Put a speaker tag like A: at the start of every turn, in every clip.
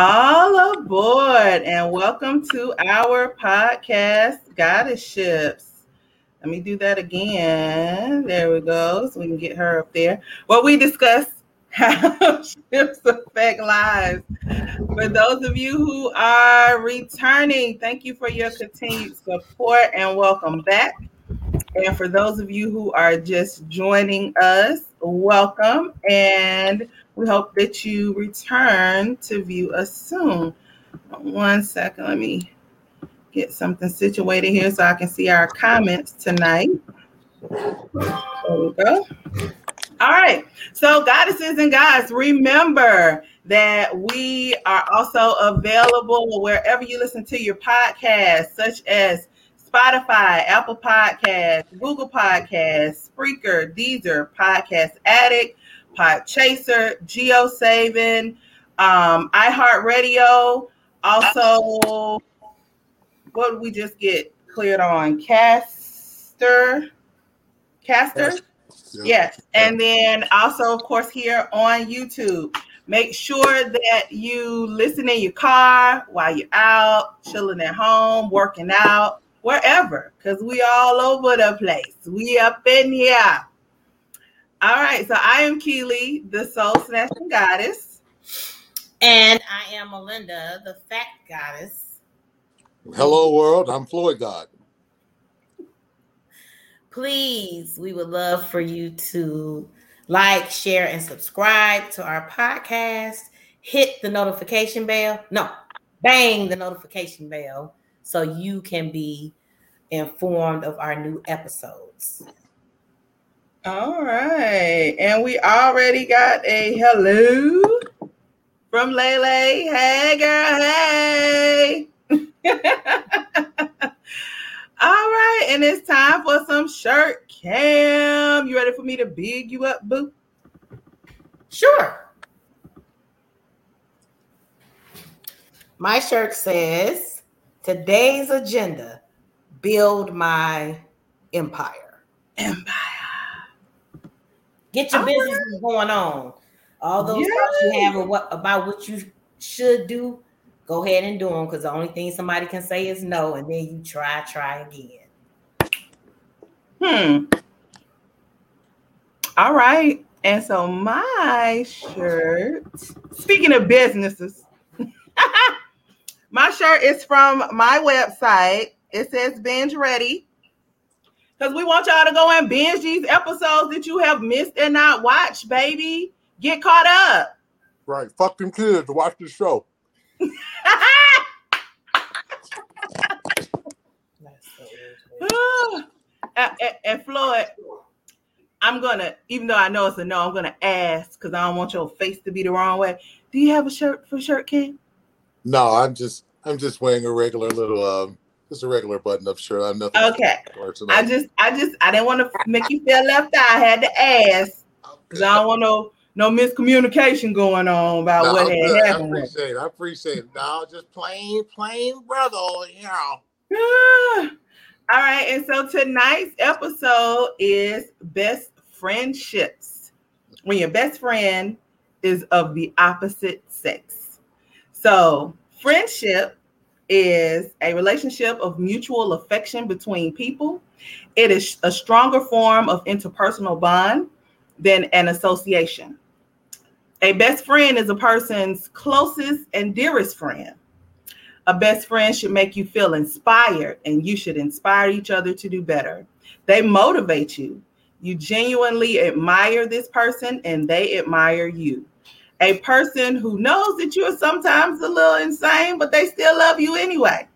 A: All aboard and welcome to our podcast, Goddess Ships. Let me do that again. There we go. So we can get her up there. Well, we discuss how ships affect lives. For those of you who are returning, thank you for your continued support and welcome back. And for those of you who are just joining us, welcome. And we hope that you return to view us soon. One second, let me get something situated here so I can see our comments tonight. There we go. All right. So, goddesses and guys, remember that we are also available wherever you listen to your podcasts, such as Spotify, Apple Podcasts, Google Podcasts, Spreaker, Deezer, Podcast Addict, Podchaser, JioSaavn, um, iHeartRadio. Also, what did we just get cleared on? Caster, Caster. Yes. yes. And then also, of course, here on YouTube. Make sure that you listen in your car while you're out, chilling at home, working out, wherever, because we all over the place. We up in here. All right, so I am Keely, the soul snatching goddess.
B: And I am Melinda, the fact goddess.
C: Hello, world. I'm Floyd God.
B: Please, we would love for you to like, share, and subscribe to our podcast. Hit the notification bell. No, bang the notification bell so you can be informed of our new episodes.
A: All right. And we already got a hello from Lele. Hey, girl. Hey. All right. And it's time for some shirt cam. You ready for me to big you up, boo?
B: Sure. My shirt says today's agenda build my empire.
A: Empire.
B: Get your business right. going on. All those thoughts you have what, about what you should do, go ahead and do them because the only thing somebody can say is no, and then you try, try again.
A: Hmm. All right. And so my shirt, speaking of businesses, my shirt is from my website. It says binge ready because we want y'all to go and binge these episodes that you have missed and not watched, baby. Get caught up.
C: Right. Fuck them kids to watch the show.
A: and, and Floyd, I'm gonna, even though I know it's a no, I'm gonna ask because I don't want your face to be the wrong way. Do you have a shirt for shirt king?
C: No, I'm just I'm just wearing a regular little um just a regular button-up shirt. I'm nothing.
A: Okay. I just, I just, I didn't want to make you feel left out. I had to ask because I don't want no no miscommunication going on about no, what had happened.
C: I appreciate it. I appreciate it. No, just plain, plain brother, you know.
A: All right, and so tonight's episode is best friendships. When your best friend is of the opposite sex. So, friendship is a relationship of mutual affection between people. It is a stronger form of interpersonal bond than an association. A best friend is a person's closest and dearest friend. A best friend should make you feel inspired, and you should inspire each other to do better. They motivate you. You genuinely admire this person, and they admire you. A person who knows that you're sometimes a little insane, but they still love you anyway.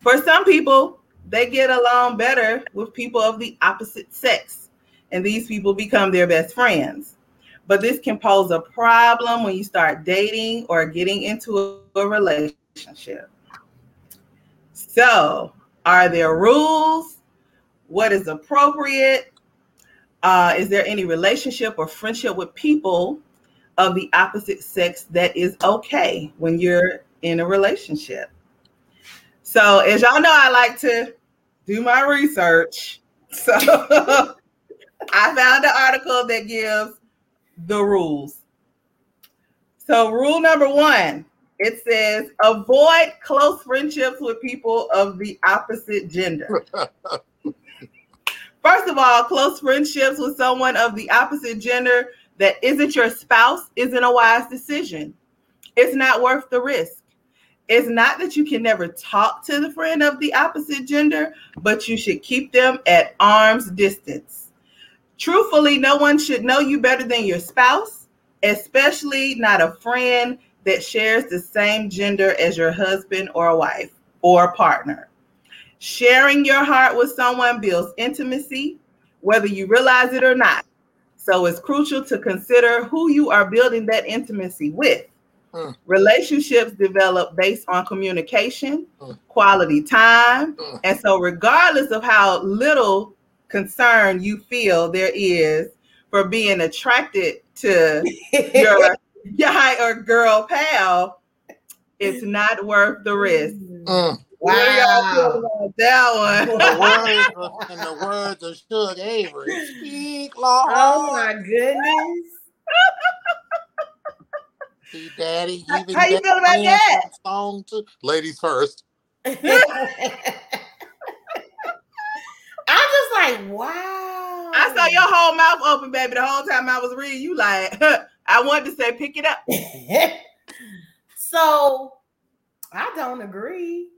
A: For some people, they get along better with people of the opposite sex, and these people become their best friends. But this can pose a problem when you start dating or getting into a relationship. So, are there rules? What is appropriate? Uh, is there any relationship or friendship with people of the opposite sex that is okay when you're in a relationship? So, as y'all know, I like to do my research. So, I found an article that gives the rules. So, rule number one it says avoid close friendships with people of the opposite gender. First of all, close friendships with someone of the opposite gender that isn't your spouse isn't a wise decision. It's not worth the risk. It's not that you can never talk to the friend of the opposite gender, but you should keep them at arm's distance. Truthfully, no one should know you better than your spouse, especially not a friend that shares the same gender as your husband or wife or partner. Sharing your heart with someone builds intimacy, whether you realize it or not. So it's crucial to consider who you are building that intimacy with. Mm. Relationships develop based on communication, mm. quality time. Mm. And so, regardless of how little concern you feel there is for being attracted to your guy or girl pal, it's not worth the risk.
B: Wow.
A: that one?
D: the words, in the words of Shug Avery, speak, Lord.
B: Oh my goodness.
D: See, Daddy,
A: even how you feel about that?
D: Song too.
C: Ladies first.
B: I'm just like, wow.
A: I saw your whole mouth open, baby, the whole time I was reading. You like, I wanted to say, pick it up.
B: so I don't agree.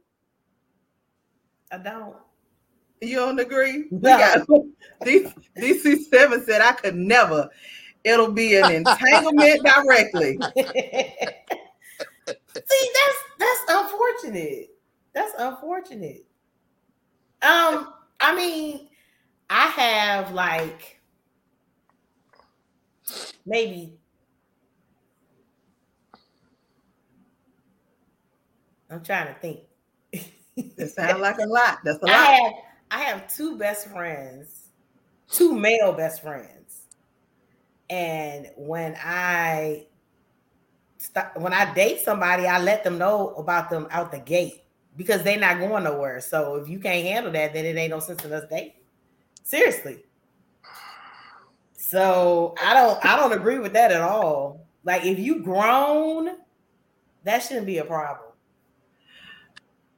B: I don't.
A: You don't agree? No. Got, DC seven said I could never. It'll be an entanglement directly.
B: See, that's that's unfortunate. That's unfortunate. Um, I mean, I have like maybe I'm trying to think.
A: it sounds like a lot. That's a
B: lot. I have, I have two best friends, two male best friends. And when I start, when I date somebody, I let them know about them out the gate because they're not going nowhere. So if you can't handle that, then it ain't no sense in us dating. Seriously. So I don't I don't agree with that at all. Like if you grown, that shouldn't be a problem.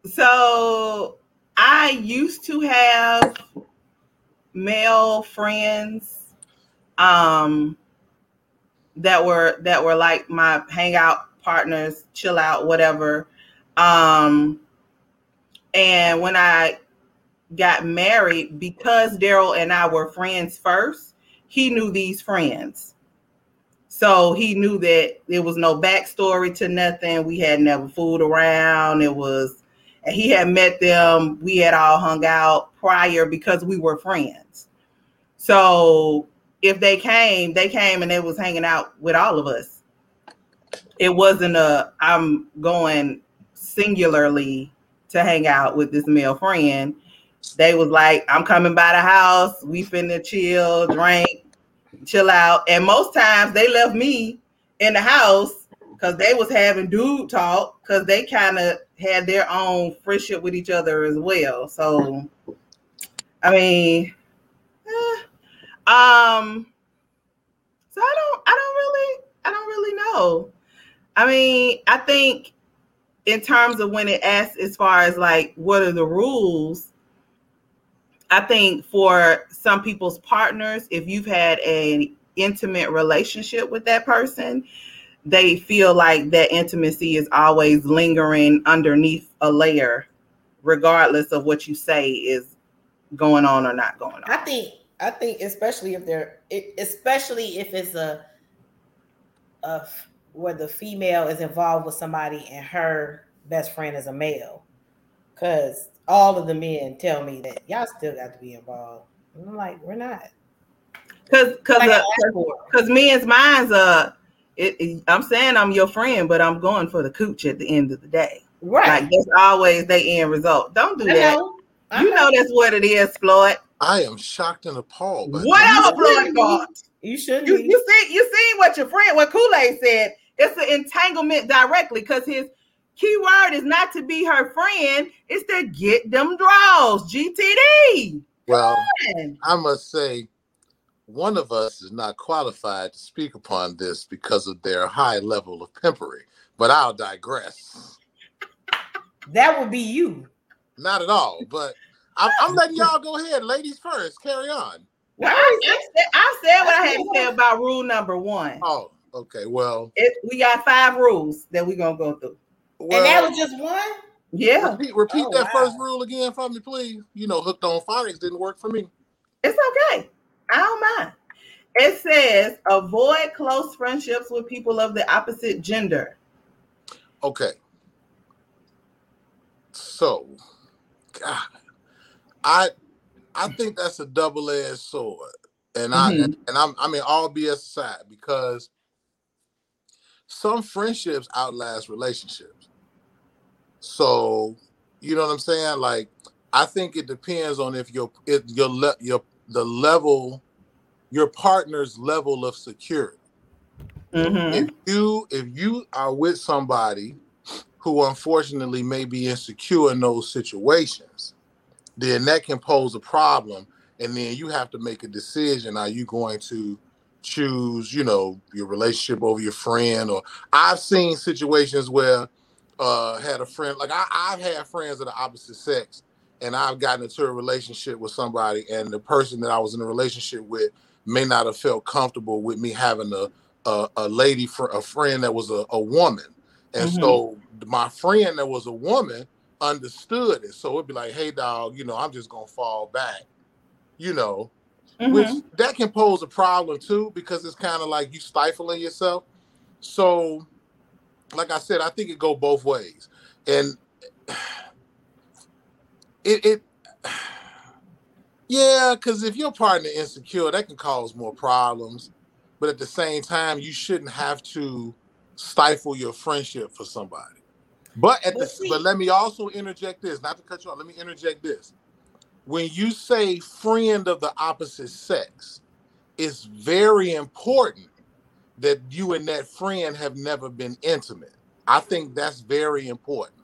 A: So I used to have male friends um that were that were like my hangout partners, chill out, whatever. Um and when I got married, because Daryl and I were friends first, he knew these friends. So he knew that there was no backstory to nothing. We had never fooled around. It was he had met them. We had all hung out prior because we were friends. So if they came, they came and they was hanging out with all of us. It wasn't a I'm going singularly to hang out with this male friend. They was like, I'm coming by the house, we finna chill, drink, chill out. And most times they left me in the house because they was having dude talk because they kind of had their own friendship with each other as well. So, I mean, eh, um, so I don't, I don't really, I don't really know. I mean, I think in terms of when it asks as far as like what are the rules, I think for some people's partners, if you've had an intimate relationship with that person, they feel like that intimacy is always lingering underneath a layer, regardless of what you say is going on or not going on.
B: I think I think especially if they're especially if it's a a where the female is involved with somebody and her best friend is a male. Cause all of the men tell me that y'all still got to be involved. And I'm like, we're not.
A: Cause cause like uh, cause men's minds uh it, it, I'm saying I'm your friend, but I'm going for the cooch at the end of the day.
B: Right.
A: Like that's always the end result. Don't do
B: I
A: that.
B: know. I
A: You know that's what it is, Floyd.
C: I am shocked and appalled. by
A: Whatever, Floyd thought.
B: You should
A: You you see you see what your friend what Kool-Aid said. It's an entanglement directly because his key word is not to be her friend, it's to get them draws. GTD.
C: Well,
A: Man.
C: I must say, one of us is not qualified to speak upon this because of their high level of pimpery. But I'll digress.
B: That would be you.
C: Not at all. But I'm, I'm letting y'all go ahead, ladies first. Carry on.
A: Well, I, I said, I said what I had to say about rule number one.
C: Oh, okay. Well,
A: It, we got five rules that we're gonna go through.
C: well
B: and that was just one.
A: Yeah,
C: repeat, repeat
B: Oh,
C: that
B: wow.
C: first rule again for me, please. You know, hooked on phonics didn't work for me.
A: it's okay. I don't mind. It says avoid close friendships with people of the opposite gender.
C: Okay. So, God, I I think that's a double edged sword, and I
A: Mhm.
C: and I'm I mean all BS aside because some friendships outlast relationships. So, you know what I'm saying? Like, I think it depends on if your if your your the level your partner's level of security.
A: Mhm.
C: if you if you are with somebody who unfortunately may be insecure in those situations then that can pose a problem and then you have to make a decision. Are you going to choose you know your relationship over your friend? Or i've seen situations where uh had a friend like I, i've had friends of the opposite sex and i've gotten into a relationship with somebody and the person that i was in a relationship with may not have felt comfortable with me having a a, a lady for a friend that was a, a woman and
A: Mhm.
C: so my friend that was a woman understood it so it'd be like hey dog you know i'm just gonna fall back you know which
A: Mhm.
C: that can pose a problem too because it's kind of like you stifling yourself so like i said i think it go both ways and it it yeah because if your partner insecure that can cause more problems but at the same time you shouldn't have to stifle your friendship for somebody. But at the
B: But
C: let me also interject this not to cut you off let me interject this. When you say friend of the opposite sex it's very important that you and that friend have never been intimate. I think that's very important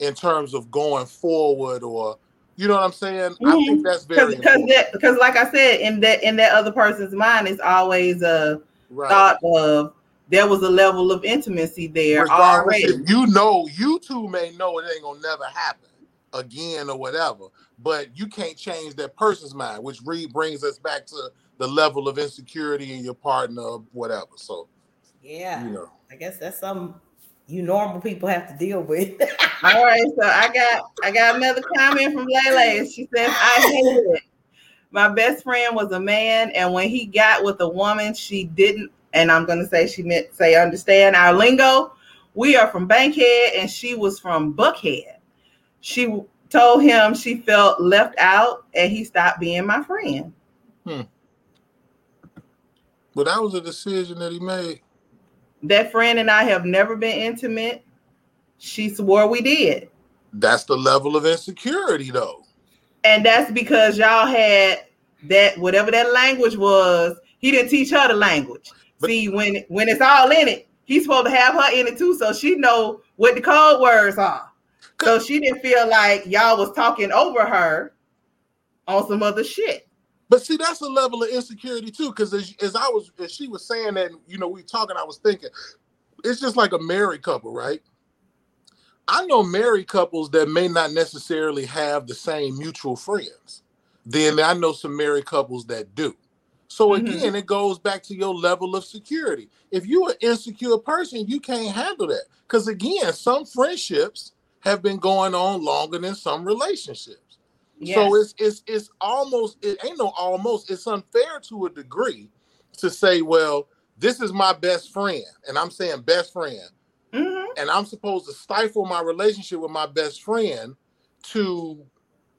C: in terms of going forward or you know what i'm saying? I think mm-hmm. that's very
A: because
C: important.
A: that because like I said in that in that other person's mind is always a
C: right.
A: thought of there was a level of intimacy there
C: regardless
A: already.
C: if you know you two may know it ain't gonna never happen again or whatever but you can't change that person's mind which re- brings us back to the level of insecurity in your partner or whatever so
B: Yeah.
C: you know.
B: I guess that's something you normal people have to deal with.
A: All right, so I got I got another comment from Lele. She says, I hate it. My best friend was a man, and when he got with a woman, she didn't, and I'm gonna say she meant say understand our lingo. We are from Bankhead, and she was from Buckhead. She told him she felt left out, and he stopped being my friend. Hmm.
C: but that was a decision that he made
A: That friend and I have never been intimate. She swore we did.
C: that's the level of insecurity though
A: And that's because y'all had that whatever that language was, he didn't teach her the language.
C: But-
A: See, when when it's all in it, he's supposed to have her in it too, so she know what the code words are. So she didn't feel like y'all was talking over her on some other shit.
C: But see, that's a level of insecurity too. Because as, as I was, as she was saying that, you know, we talking, I was thinking, it's just like a married couple, right? I know married couples that may not necessarily have the same mutual friends. Then I know some married couples that do. So
A: Mhm.
C: again, it goes back to your level of security. If you're an insecure person, you can't handle that. Because again, some friendships have been going on longer than some relationships.
A: Yes.
C: So it's it's it's almost it ain't no almost it's unfair to a degree to say, well, this is my best friend, and I'm saying best friend,
A: Mhm.
C: and I'm supposed to stifle my relationship with my best friend to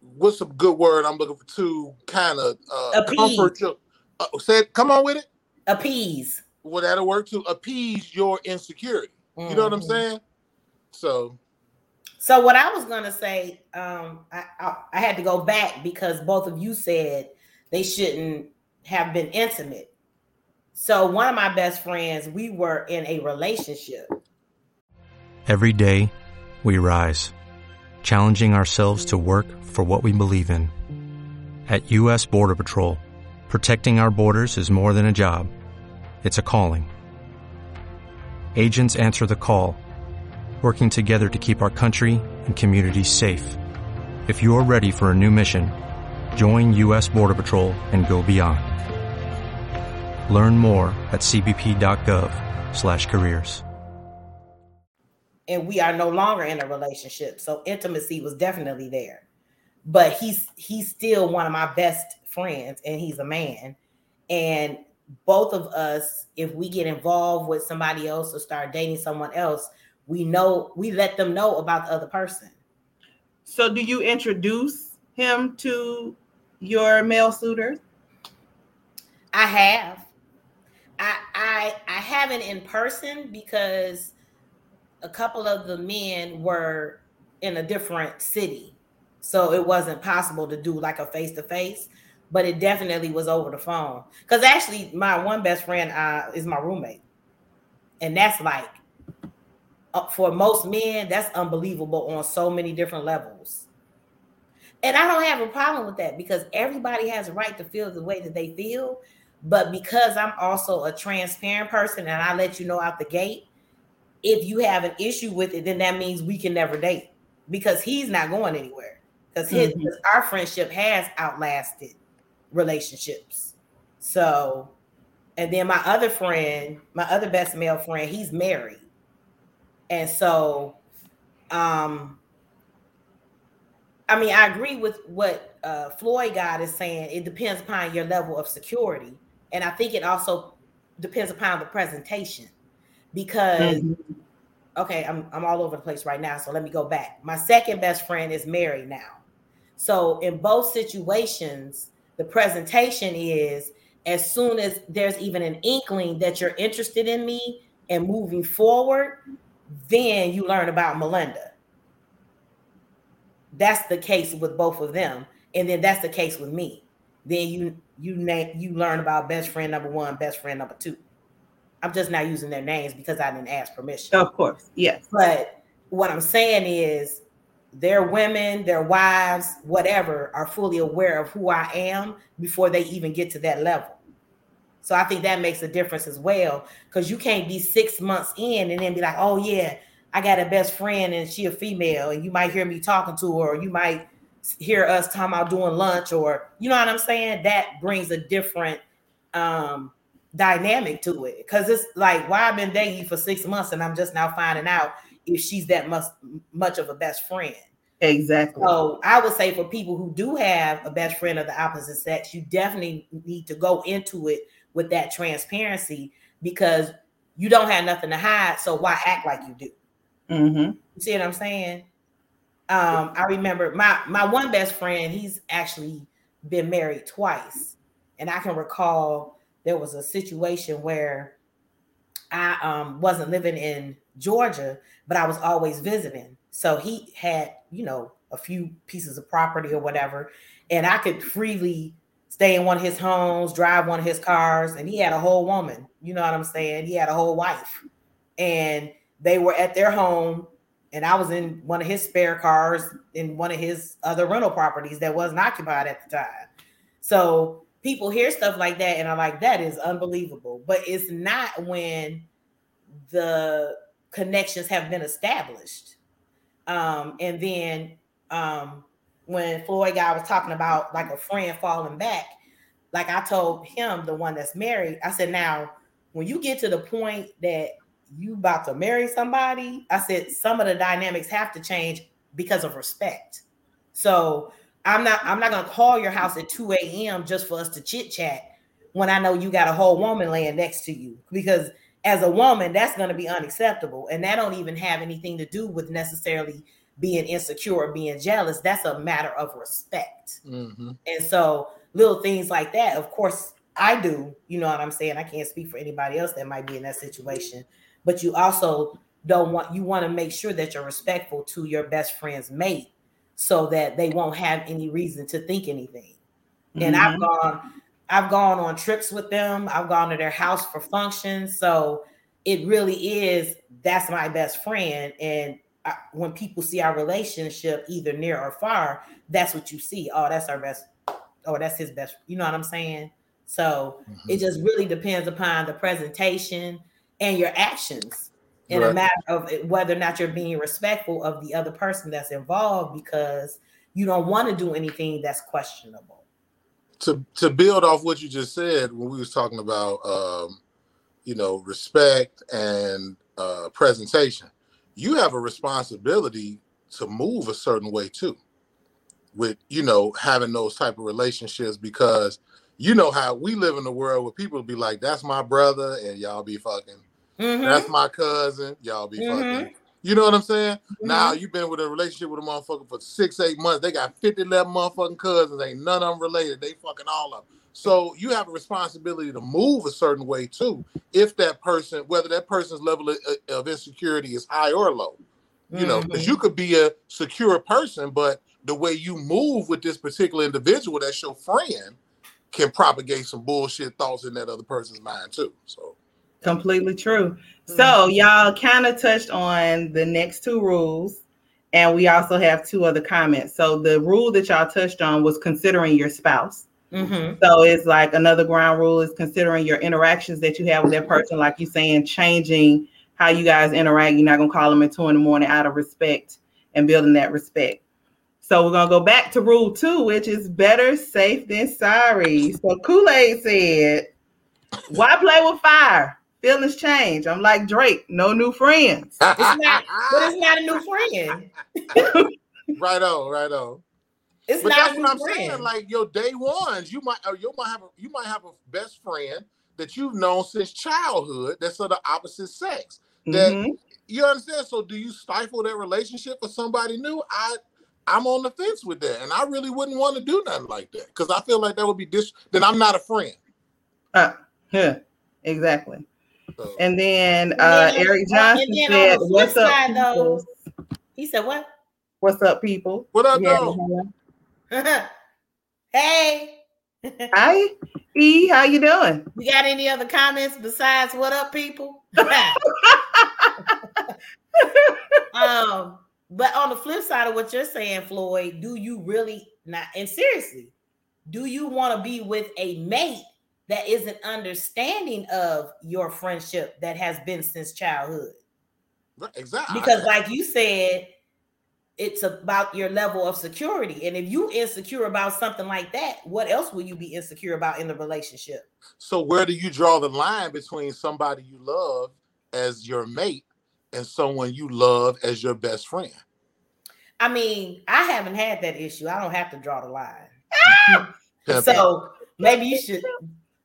C: what's a good word I'm looking for to kind of uh,
B: Appease.
C: comfort your. Uh, say, come on with it.
B: Appease.
C: Well, that'll work to appease your insecurity. You know what I'm
B: Mhm.
C: saying? So
B: So what I was gonna say, um, I, I I had to go back because both of you said they shouldn't have been intimate. So one of my best friends, we were in a relationship.
E: Every day, we rise, challenging ourselves to work for what we believe in. At U.S. Border Patrol, protecting our borders is more than a job, it's a calling. Agents answer the call, working together to keep our country and communities safe. If you're ready for a new mission, join U.S. Border Patrol and go beyond. Learn more at cbp.gov/careers.
B: and we are no longer in a relationship. So intimacy was definitely there. But he's he's still one of my best friends and he's a man. And both of us, if we get involved with somebody else or start dating someone else, we know we let them know about the other person.
A: So do you introduce him to your male suitors?
B: I have. I I I haven't in person because a couple of the men were in a different city. So it wasn't possible to do like a face to face, but it definitely was over the phone. Cuz actually my one best friend uh, is my roommate. And that's like for most men that's unbelievable on so many different levels. And I don't have a problem with that because everybody has a right to feel the way that they feel. But because I'm also a transparent person and I let you know out the gate, if you have an issue with it, then that means we can never date because he's not going anywhere. Because his
A: Mhm.
B: 'cause our friendship has outlasted relationships. So, and then my other friend, my other best male friend, he's married. And so, um, I mean, I agree with what uh, Floyd God is saying. It depends upon your level of security, and I think it also depends upon the presentation. Because
A: Mhm.
B: okay, I'm I'm all over the place right now, so let me go back. My second best friend is married now, so in both situations, the presentation is as soon as there's even an inkling that you're interested in me and moving forward, then you learn about Melinda that's the case with both of them and then that's the case with me then you you name you learn about best friend number one best friend number two i'm just not using their names because i didn't ask permission
A: Of course. Yes.
B: but what i'm saying is their women their wives whatever are fully aware of who i am before they even get to that level so i think that makes a difference as well because you can't be six months in and then be like oh yeah I got a best friend and she a female, and you might hear me talking to her, or you might hear us talking about doing lunch, or you know what I'm saying? That brings a different um dynamic to it. Cause it's like, why I've been dating you for six months and I'm just now finding out if she's that much much of a best friend.
A: Exactly.
B: So I would say for people who do have a best friend of the opposite sex, you definitely need to go into it with that transparency because you don't have nothing to hide. So why act like you do?
A: hmm
B: You see what I'm saying? Um, I remember my my one best friend, he's actually been married twice. And I can recall there was a situation where I um wasn't living in Georgia, but I was always visiting. So he had, you know, a few pieces of property or whatever, and I could freely stay in one of his homes, drive one of his cars, and he had a whole woman. You know what I'm saying? He had a whole wife. And they were at their home and I was in one of his spare cars in one of his other rental properties that wasn't occupied at the time. So people hear stuff like that and are like, that is unbelievable. But it's not when the connections have been established. Um, and then um, when Floyd guy was talking about like a friend falling back, like I told him, the one that's married, I said, now when you get to the point that you about to marry somebody, I said some of the dynamics have to change because of respect. So I'm not I'm not gonna call your house at 2 a.m. just for us to chit chat when I know you got a whole woman laying next to you because as a woman that's to be unacceptable and that don't even have anything to do with necessarily being insecure or being jealous that's a matter of respect
C: Mm-hmm.
B: and so little things like that of course i do you know what i'm saying i can't speak for anybody else that might be in that situation but you also don't want you want to make sure that you're respectful to your best friend's mate so that they won't have any reason to think anything and i've
A: Mhm.
B: gone I've gone on trips with them. I've gone to their house for functions. So it really is that's my best friend. And I, when people see our relationship, either near or far, that's what you see. Oh, that's our best. Oh, that's his best. You know what I'm saying? So it just really depends upon the presentation and your actions in a matter of whether or not you're being respectful of the other person that's involved because you don't want to do anything that's questionable.
C: to to build off what you just said when we was talking about um, you know respect and uh, presentation, you have a responsibility to move a certain way too. With you know having those type of relationships because you know how we live in a world where people be like, "That's my brother," and y'all be fucking.
B: Mhm.
C: That's my cousin, y'all be
B: Mhm.
C: fucking. You know what I'm saying?
B: Mm-hmm.
C: Now you've been with a relationship with a motherfucker for six, eight months. They got 50, 11 motherfucking cousins. Ain't none of them related. They fucking all of them. So you have a responsibility to move a certain way too. If that person, whether that person's level of, uh, of insecurity is high or low, you know, because you mm-hmm. could be a secure person, but the way you move with this particular individual that's your friend can propagate some bullshit thoughts in that other person's mind too. So
A: Completely true. So mm-hmm. y'all kind of touched on the next two rules, and we also have two other comments. So the rule that y'all touched on was considering your spouse.
B: Mhm.
A: So it's like another ground rule is considering your interactions that you have with that person, like you saying, changing how you guys interact. You're not gonna call them at two in the morning out of respect and building that respect. So we're gonna go back to rule two, which is better safe than sorry. So Kool-Aid said, Why play with fire? Feelings change. I'm like Drake, no new friends.
B: It's not, but it's not a new friend.
C: right on, right on.
B: It's
C: But
B: not
C: that's what I'm
B: friend.
C: saying. Like your day ones, you might or you might have a you might have a best friend that you've known since childhood that's of the opposite sex. That
A: Mhm.
C: you understand? So do you stifle that relationship for somebody new? I I'm on the fence with that, and I really wouldn't want to do nothing like that because I feel like that would be dis. Then I'm not a friend.
A: Uh, yeah, exactly.
C: So,
A: And then uh,
B: And then-
A: Eric Johnson
B: then
A: said, "What's up,
B: side, though-
A: people?
B: he said, "What?
A: What's up, people?
C: what up,
A: Yeah,
C: though?
B: hey,
A: Hi, E. How you doing?
B: you got any other comments besides what up, people?" um, but on the flip side of what you're saying, Floyd, do you really not? And seriously, do you want to be with a mate that isn't understanding of your friendship that has been since childhood?
C: Exactly.
B: because like you said it's about your level of security. And if you insecure about something like that what else will you be insecure about in the relationship?
C: So where do you draw the line between somebody you love as your mate and someone you love as your best friend?
B: i mean i haven't had that issue. I don't have to draw the line. So maybe you should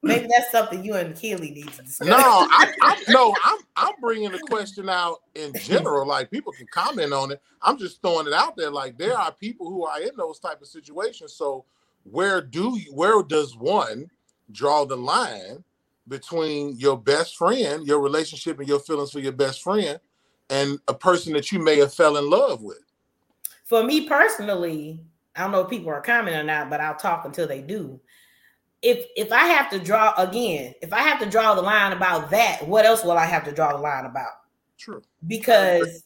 B: maybe that's something you and Keely need to discuss
C: no, I, I no, I'm I'm bringing the question out in general. Like people can comment on it. I'm just throwing it out there. Like there are people who are in those type of situations. So where do you, where does one draw the line between your best friend, your relationship, and your feelings for your best friend, and a person that you may have fell in love with?
B: for me personally i don't know if people are commenting or not but i'll talk until they do if if i have to draw again if i have to draw the line about that what else will i have to draw the line about
C: True.
B: because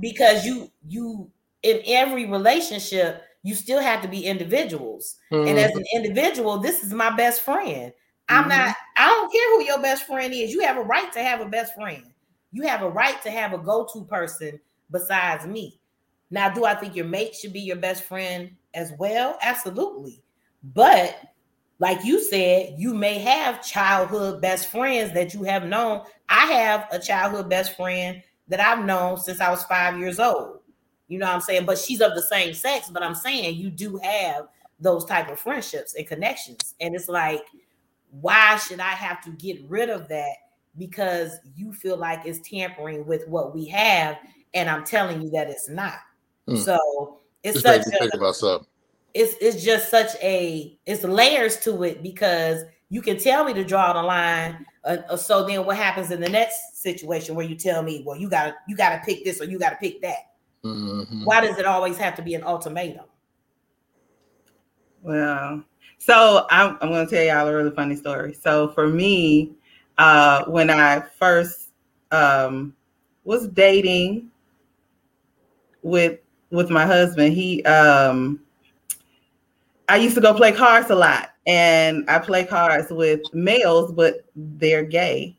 B: because you you in every relationship you still have to be individuals and as an individual this is my best friend i'm
A: Mhm.
B: not i don't care who your best friend is you have a right to have a best friend You have a right to have a go-to person besides me. Now, do I think your mate should be your best friend as well? Absolutely. But like you said, you may have childhood best friends that you have known. I have a childhood best friend that I've known since I was five years old. You know what I'm saying? But she's of the same sex. But I'm saying you do have those type of friendships and connections. And it's like, why should I have to get rid of that because you feel like it's tampering with what we have? And I'm telling you that it's not.
C: Hmm.
B: So it's such a,
C: think about something.
B: It's it's just such a it's layers to it because you can tell me to draw the line. Uh, uh, so then what happens in the next situation where you tell me, well, you gotta you gotta pick this or you gotta pick that?
C: Mhm.
B: Why does it always have to be an ultimatum?
A: Well, so I'm, I'm going to tell y'all a really funny story. So for me, uh, when I first um, was dating with with my husband, he um, I used to go play cards a lot, and I play cards with males, but they're gay.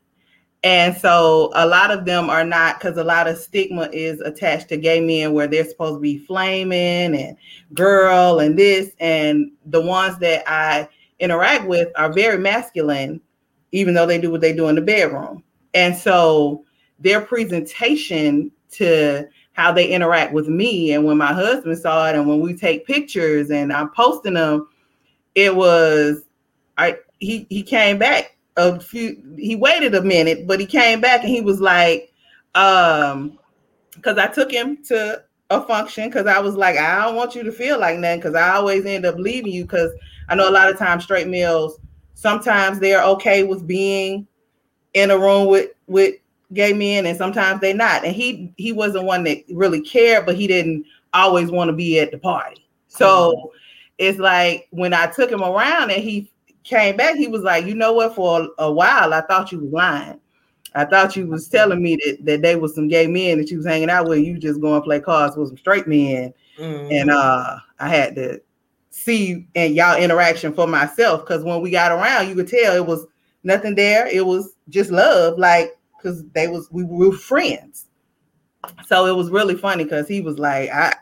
A: And so a lot of them are not because a lot of stigma is attached to gay men where they're supposed to be flaming and girl and this. And the ones that I interact with are very masculine, even though they do what they do in the bedroom. And so their presentation to how they interact with me. And when my husband saw it and when we take pictures and I'm posting them, it was I he he came back a few he waited a minute, but he came back and he was like, um, because I took him to a function because I was like, I don't want you to feel like that because I always end up leaving you because I know a lot of times straight males sometimes they're okay with being in a room with with gay men and sometimes they're not. And he he wasn't one that really cared, but he didn't always want to be at the party. So it's like when I took him around and he came back, he was like, you know what, for a, a while I thought you was lying. I thought you was telling me that, that they was some gay men that you was hanging out with. You just go and play cards with some straight men. And uh I had to see and y'all interaction for myself because when we got around, you could tell it was nothing there. It was just love, like because they was we were friends. So it was really funny because he was like, I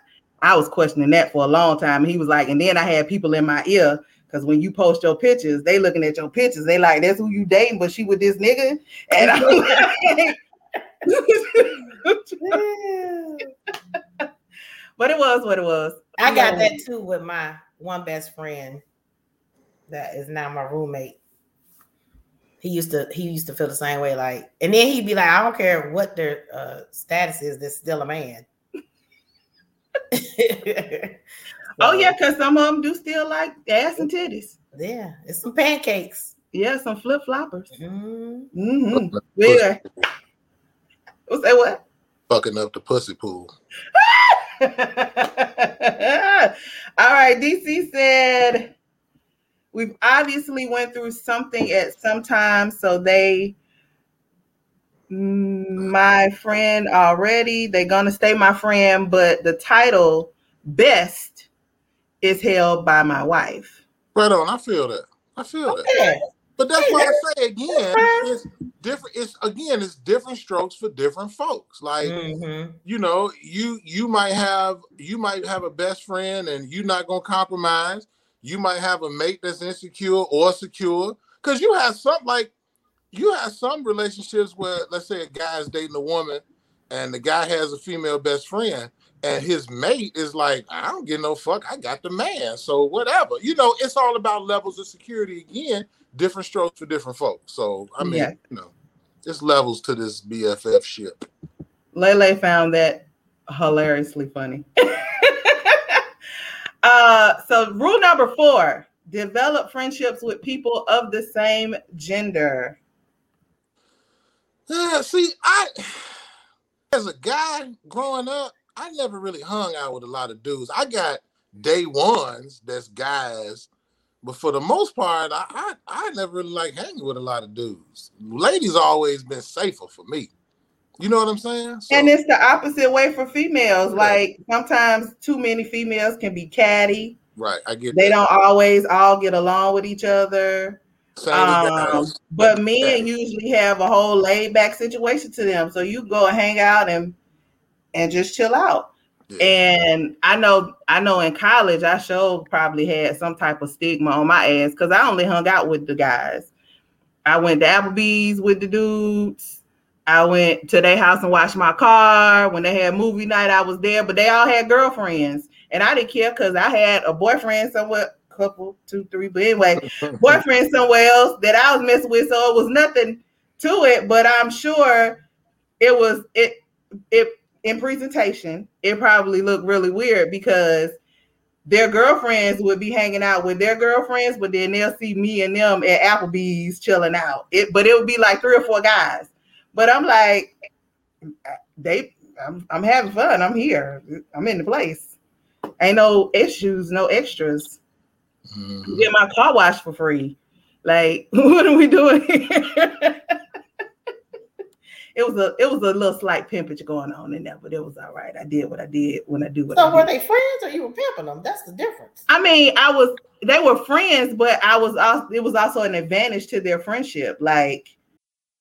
A: I was questioning that for a long time. He was like, and then I had people in my ear because when you post your pictures, they looking at your pictures. They like, that's who you dating, but she with this nigga. And I'm like, but it was what it was.
B: I got that too with my one best friend that is now my roommate. He used to he used to feel the same way, like, and then he'd be like, I don't care what their uh, status is, they're still a man.
A: Oh yeah, because some of them do still like ass and titties.
B: yeah, it's some pancakes.
A: Yeah, some flip floppers.
B: Mhm.
A: Mm-hmm. Yeah. What's that? What?
C: Fucking up the pussy pool.
A: All right, DC said we've obviously went through something at some time, so they mm, my friend already. They're gonna stay my friend, but the title best is held by my wife.
C: Right on. I feel that. I feel that. But that's why I say again, it's different. It's again, it's different strokes for different folks. Like
B: Mhm.
C: you know, you you might have you might have a best friend and you're not gonna compromise. You might have a mate that's insecure or secure. Cause you have some like you have some relationships where let's say a guy is dating a woman and the guy has a female best friend and his mate is like, I don't give no fuck. I got the man. So whatever. You know, it's all about levels of security again, different strokes for different folks. So I mean,
A: Yeah.
C: you know, it's levels to this BFF ship.
A: Lele found that hilariously funny. uh, so rule number four: develop friendships with people of the same gender.
C: Yeah, see, I as a guy growing up, I never really hung out with a lot of dudes. I got day ones that's guys, but for the most part, I I, I never really like hanging with a lot of dudes. Ladies always been safer for me. You know what I'm saying? So,
A: And it's the opposite way for females. Like sometimes too many females can be catty.
C: right, I get
A: They
C: that.
A: don't always all get along with each other. Um, but men usually have a whole laid back situation to them, so you go hang out and and just chill out.
C: Yeah.
A: And I know, I know, in college, I sure probably had some type of stigma on my ass because I only hung out with the guys. I went to Applebee's with the dudes. I went to their house and washed my car. When they had movie night, I was there, but they all had girlfriends, and I didn't care because I had a boyfriend somewhere, couple, two, three, but anyway, boyfriend somewhere else that I was messing with, so it was nothing to it. But I'm sure it was it it in presentation. It probably looked really weird because their girlfriends would be hanging out with their girlfriends, but then they'll see me and them at Applebee's chilling out. It, but it would be like three or four guys. But I'm like, they, I'm, I'm having fun. I'm here. I'm in the place. Ain't no issues, no extras.
C: Mhm.
A: Get my car washed for free. Like, what are we doing? it was a, it was a little slight pimpage going on in there, but it was all right. I did what I did when I do what
B: So
A: I
B: were
A: do.
B: they friends or you were pimping them? That's the difference.
A: I mean, I was they were friends, but I was also it was also an advantage to their friendship. Like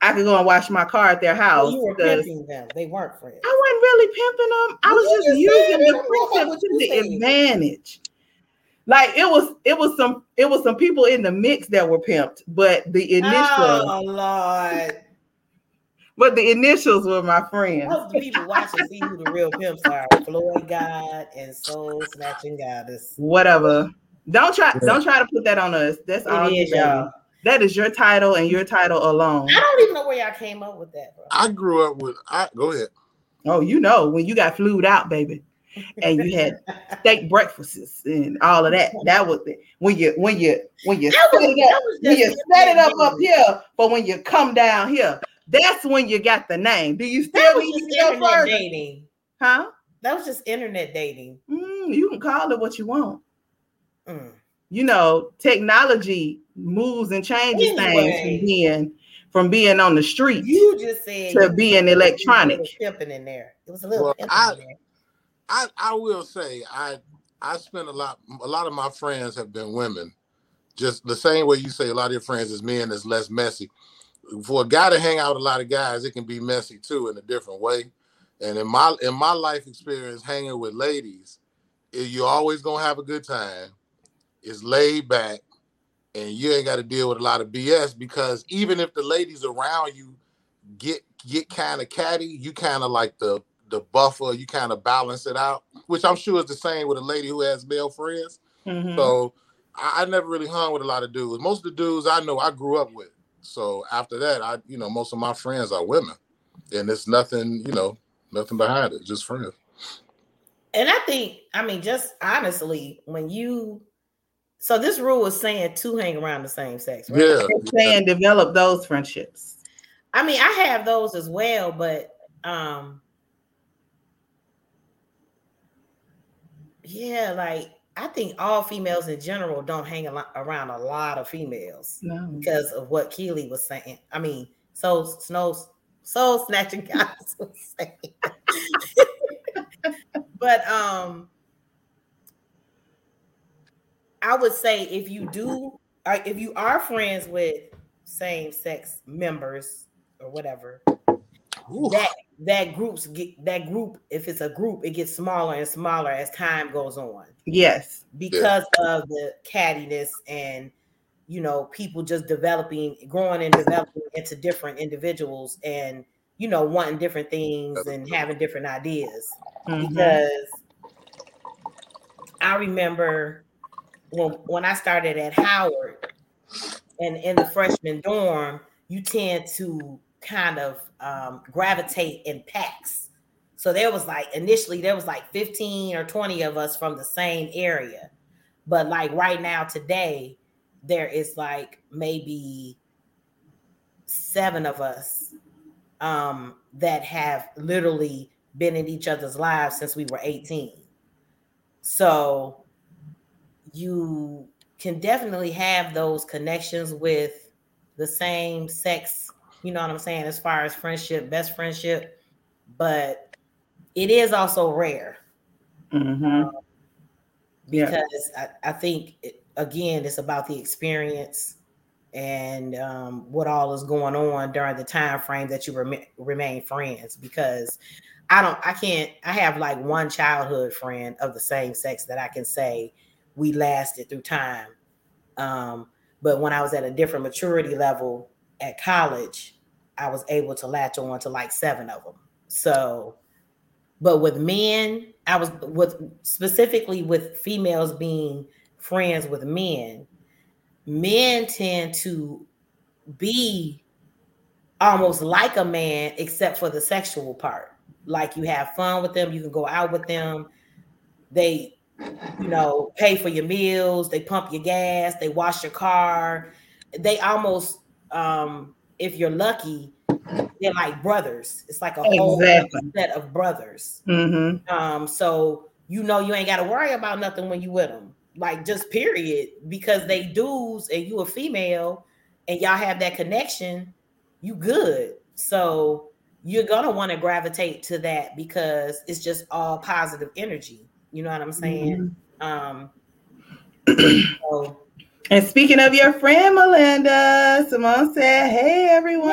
A: I could go and wash my car at their
B: So
A: house.
B: you were
A: 'cause
B: pimping them. They weren't friends.
A: I wasn't really pimping them. I
B: Well,
A: was just
B: just
A: using the
B: it.
A: Friendship to
B: you
A: the advantage. Like it was, it was some, it was some people in the mix that were pimped, but the initials,
B: Oh Lord.
A: but the initials were my friends.
B: Most of the people watching see who the real pimps are. Floyd God and Soul Snatching Goddess.
A: Whatever. Don't try, don't try to put that on us. That's all
B: It
A: you
B: is, y'all.
A: That is your title and your title alone.
B: I don't even know where y'all came up with that, bro.
C: I grew up with. I go ahead.
A: Oh, you know when you got flued out, baby, and you had steak breakfasts and all of that. That was it. when you when you when you set
B: was-
A: it up, when you set it up up here, but when you come down here, that's when you got the name. Do you
B: That
A: still
B: was
A: need
B: just
A: to go
B: internet
A: further?
B: dating.
A: Huh?
B: That was just internet dating.
A: Mm, you can call it what you want.
B: Mm.
A: You know, technology moves and changes things from being from being on the street.
B: You just said
A: To
B: you-
A: being
B: there was a
A: electronic.
B: little pimping in there. It was a little
C: Well, I-
B: in there.
C: I I will say I I spent a lot. A lot of my friends have been women. Just the same way you say a lot of your friends is men is less messy. For a guy to hang out with a lot of guys, it can be messy too in a different way. And in my in my life experience, hanging with ladies, eh, you're always gonna have a good time. It's laid back, and you ain't got to deal with a lot of BS because even if the ladies around you get get kind of catty, you kind of like the the buffer, you kind of balance it out, which I'm sure is the same with a lady who has male friends.
A: Mhm.
C: So I, I never really hung with a lot of dudes. Most of the dudes I know I grew up with. So after that, I you know most of my friends are women, and it's nothing you know nothing behind it, just friends.
B: And I think, I mean, just honestly, when you so this rule is saying to hang around the same sex, right?
C: Yeah,
A: It's saying develop those friendships.
B: I mean, I have those as well, but um yeah, like I think all females in general don't hang a lot, around a lot of females
A: No.
B: because of what Keely was saying. I mean, so snow soul snatching guys was saying. but um I would say if you do if you are friends with same sex members or whatever, that that groups get that group, if it's a group, it gets smaller and smaller as time goes on
A: Yes.
B: because of the cattiness and you know people just developing growing and developing into different individuals and you know wanting different things and having different ideas
A: Mhm.
B: because i remember when when i started at howard and in the freshman dorm you tend to kind of um, gravitate in packs so there was like initially there was like 15 or 20 of us from the same area. But like right now today, there is like maybe seven of us um that have literally been in each other's lives since we were 18. So you can definitely have those connections with the same sex, you know what I'm saying, as far as friendship, best friendship, but it is also rare
A: Mhm. Yeah.
B: because I, I think it, again it's about the experience and um, what all is going on during the time frame that you rem- remain friends because i don't i can't i have like one childhood friend of the same sex that i can say we lasted through time. Um, but when i was at a different maturity level at college i was able to latch on to like seven of them so but with men i was with specifically with females being friends with men men tend to be almost like a man except for the sexual part. Like you have fun with them you can go out with them. They you know pay for your meals they pump your gas they wash your car they almost um if you're lucky they're like brothers it's like a whole
A: Exactly.
B: set of brothers
A: Mhm.
B: um, so you know you ain't got to worry about nothing when you with them, like just period, because they dudes and you a female, and y'all have that connection, you good. So you're gonna want to gravitate to that because it's just all positive energy. You know what I'm saying? Um, so
A: And speaking of your friend Melinda, Simone said, "Hey everyone."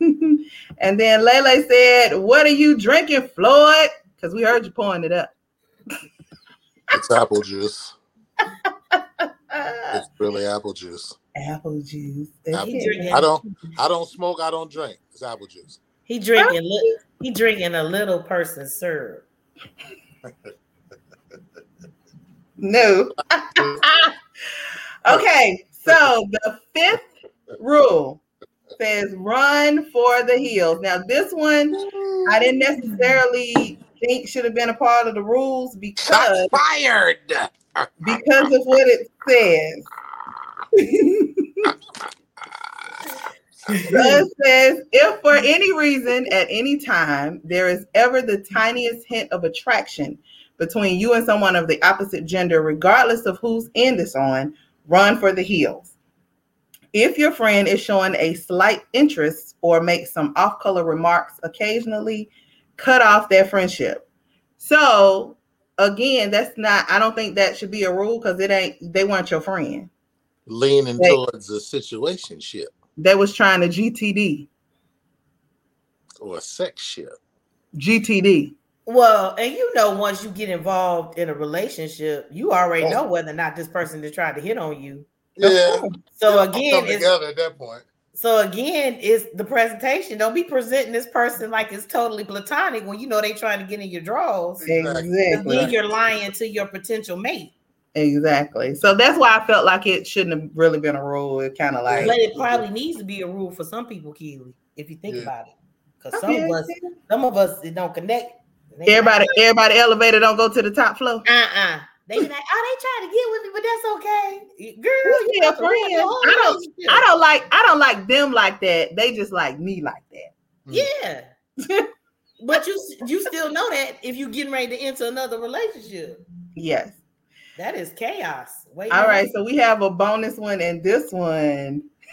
A: and then Lele said, "What are you drinking, Floyd?" Because we heard you pouring it up.
C: It's apple juice. It's really apple juice.
A: Apple juice.
C: Apple juice. I don't. I don't smoke. I don't drink. It's apple juice.
B: he drinking li- he drinking a little person syrup.
A: No. okay, so the fifth rule says run for the hills. Now, this one I didn't necessarily think should have been a part of the rules because
D: Fired.
A: because of what it says. It says, if for any reason at any time there is ever the tiniest hint of attraction between you and someone of the opposite gender, regardless of whose end it's on, run for the heels. If your friend is showing a slight interest or makes some off color remarks occasionally, cut off their friendship. So, again, that's not, I don't think that should be a rule because it ain't, they weren't your friend.
C: Leaning
A: Wait.
C: towards a situationship
A: They was trying to GTD.
C: or a sex ship.
A: GTD.
B: Well, and you know, once you get involved in a relationship, you already oh. know whether or not this person is trying to hit on you.
C: Yeah.
B: So
C: I'll
B: again, it's,
C: together at that point.
B: so again, is the presentation. Don't be presenting this person like it's totally platonic when you know they trying to get in your drawers.
A: Exactly.
B: Then you're lying to your potential mate.
A: Exactly. So that's why I felt like it shouldn't have really been a rule. It kind of like
B: but it probably needs to be a rule for some people, Keely, if you think
C: Yeah.
B: about it. Because some of us, some of us, it don't connect. They be
A: everybody, everybody elevator don't go to the top floor.
B: uh-uh. They be like, oh, they trying to get with me, but that's okay. Girl,
A: Who's
B: you
A: your
B: about to ruin
A: friend? I don't. I don't like, I don't like them like that. They just like me like that. Hmm.
B: Yeah. but you you still know that if you getting ready to enter another relationship.
A: Yes.
B: That is chaos. Wait.
A: All right, so we have a bonus one, and this one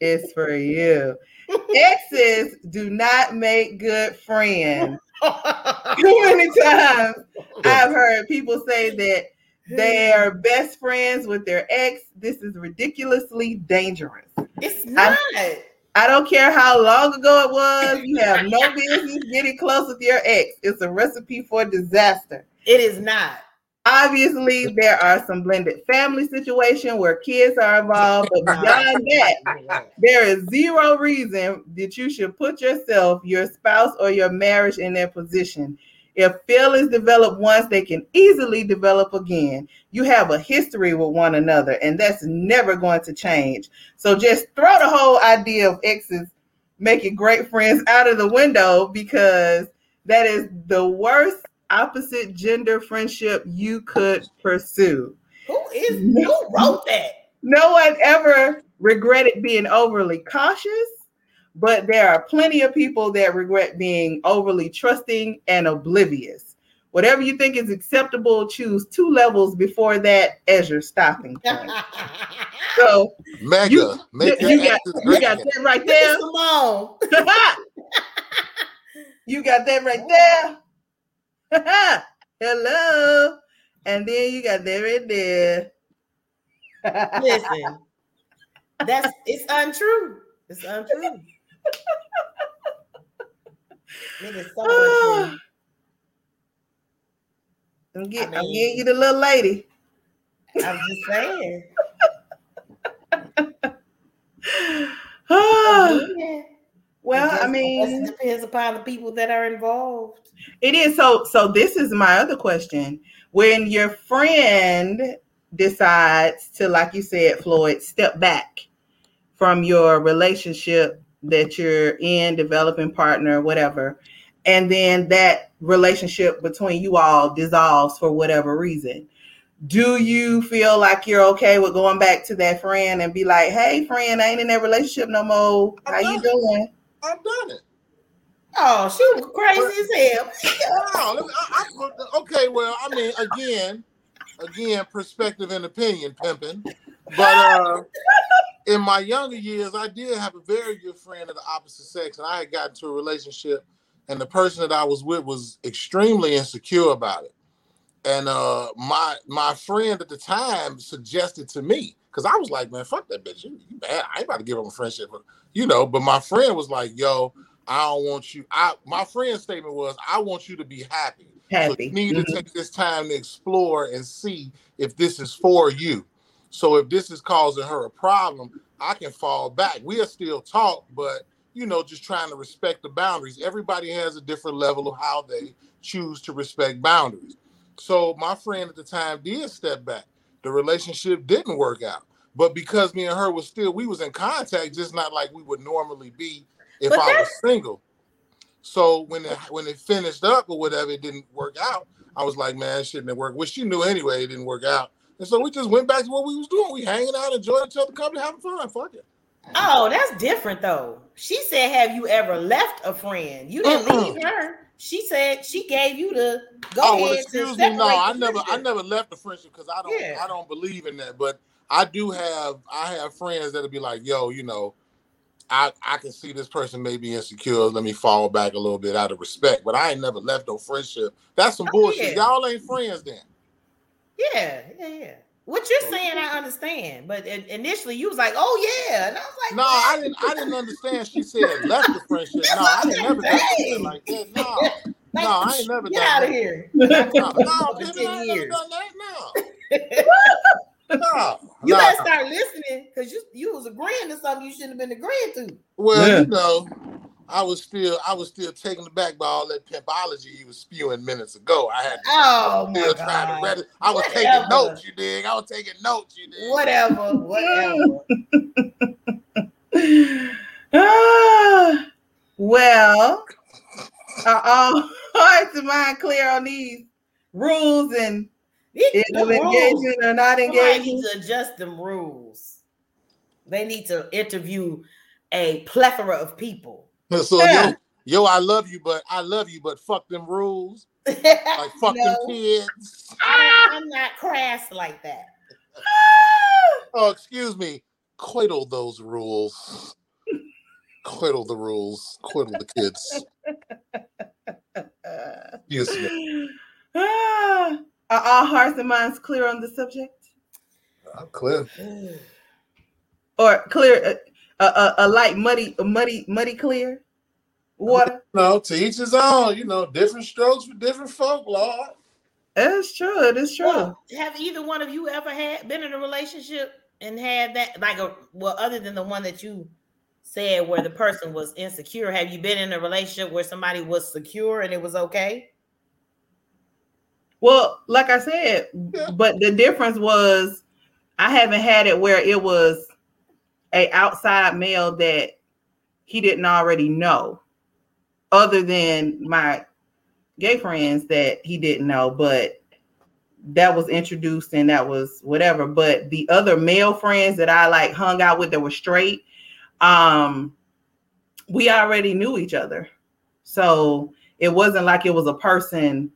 A: is for you. Exes do not make good friends. Too many times I've heard people say that they hmm. are best friends with their ex. This is ridiculously dangerous.
B: It's not.
A: I, I don't care how long ago it was. You have no business getting close with your ex. It's a recipe for disaster.
B: It is not.
A: Obviously, there are some blended family situation where kids are involved, but beyond that, there is zero reason that you should put yourself, your spouse, or your marriage in that position. If feelings develop once, they can easily develop again. You have a history with one another, and that's never going to change. So just throw the whole idea of exes making great friends out of the window because that is the worst opposite gender friendship you could pursue.
B: Who is who wrote that?
A: No one ever regretted being overly cautious, but there are plenty of people that regret being overly trusting and oblivious. Whatever you think is acceptable, choose two levels before that as your stopping point. so
C: Mega,
A: you,
C: make
A: you got, you got that right there.
B: Simone.
A: you got that right there. Hello. And then you got that right there.
B: Listen, that's it's untrue. It's untrue. It.
A: I'm, get,
B: I
A: I'm
B: mean-
A: getting you the little lady.
B: I'm just saying.
A: Well, I mean,
B: just depends upon the people that are involved.
A: It is so so this is my other question. When your friend decides to like you said Floyd step back from your relationship that you're in developing partner whatever and then that relationship between you all dissolves for whatever reason. Do you feel like you're okay with going back to that friend and be like, "Hey friend, I ain't in that relationship no more. How you doing?"
C: I've done it.
B: Oh, she was crazy as hell.
C: No, I- I- okay, well, I mean, again, again, perspective and opinion, pimping. But uh, in my younger years, I did have a very good friend of the opposite sex, and I had gotten to a relationship, and the person that I was with was extremely insecure about it. And uh, my my friend at the time suggested to me, because I was like, man, fuck that bitch. You, you bad. I ain't about to give up a friendship, you know. But my friend was like, yo, I don't want you. I my friend's statement was, I want you to be happy. So you need
A: Mhm.
C: to take this time to explore and see if this is for you. So if this is causing her a problem, I can fall back. We'll still talk, but you know, just trying to respect the boundaries. Everybody has a different level of how they choose to respect boundaries. So my friend at the time did step back. The relationship didn't work out. But because me and her was still, we was in contact, just not like we would normally be if
B: But
C: I was single. So when it when it finished up or whatever, it didn't work out. I was like, man, it shouldn't have worked. Which she knew anyway, it didn't work out. And so we just went back to what we was doing. We hanging out, enjoying each other company, having fun. Fuck it.
B: Oh, that's different though. She said, "Have you ever left a friend?" You didn't leave her. She said she gave you the go
C: oh well,
B: ahead
C: excuse
B: to
C: me. No, I never, I never left the friendship because I don't,
B: Yeah.
C: I don't believe in that. But I do have, I have friends that'll be like, yo, you know, I, I can see this person may be insecure. Let me fall back a little bit out of respect. But I ain't never left no friendship. That's some oh, bullshit.
B: yeah.
C: Y'all ain't friends then.
B: Yeah, yeah, yeah. What you're saying, I understand, but initially you was like, "Oh yeah," and I was like,
C: No, I didn't. I didn't understand. She said left the friendship. No, I ain't never done like that. No, no, I ain't never
B: Get
C: done
B: out of here.
C: No, no,
B: For
C: baby,
B: 10
C: I ain't never
B: years.
C: done that. No, no,
B: You
C: no.
B: better start listening because you you was agreeing to something you shouldn't have been agreeing to.
C: Well,
A: Yeah.
C: you know, I was still, I was still taken aback by all that pimpology you was spewing minutes ago. I had to
B: Oh my
C: still trying to read it. I was
B: Whatever.
C: taking notes. You dig? I was taking notes. You dig?
B: Whatever, whatever.
A: Ah, well, are all hearts and mind clear on these rules and
B: It-
A: of
B: the rules.
A: engaging or not
B: Somebody
A: engaging?
B: needs to adjust them rules. They need to interview a plethora of people.
C: So
A: Yeah.
C: yo, yo, I love you, but I love you, but fuck them rules. like fuck
B: No.
C: kids.
B: I, I'm not crass like that.
C: Oh, excuse me. Quiddle those rules. Quiddle the rules. Quiddle the kids. Yes,
A: are all hearts and minds clear on the subject?
C: I'm clear.
A: Or clear, uh, a uh, uh, a light muddy, muddy, muddy clear water?
C: No, to each his own. You know, different strokes for different folk, Lord.
A: It's true. It is true.
B: Well, have either one of you ever had been in a relationship and had that like a well, other than the one that you said where the person was insecure, have you been in a relationship where somebody was secure and it was okay?
A: Well, like I said, but the difference was I haven't had it where it was a outside male that he didn't already know, other than my gay friends that he didn't know, but that was introduced and that was whatever. But the other male friends that I like hung out with that were straight, um, we already knew each other. So it wasn't like it was a person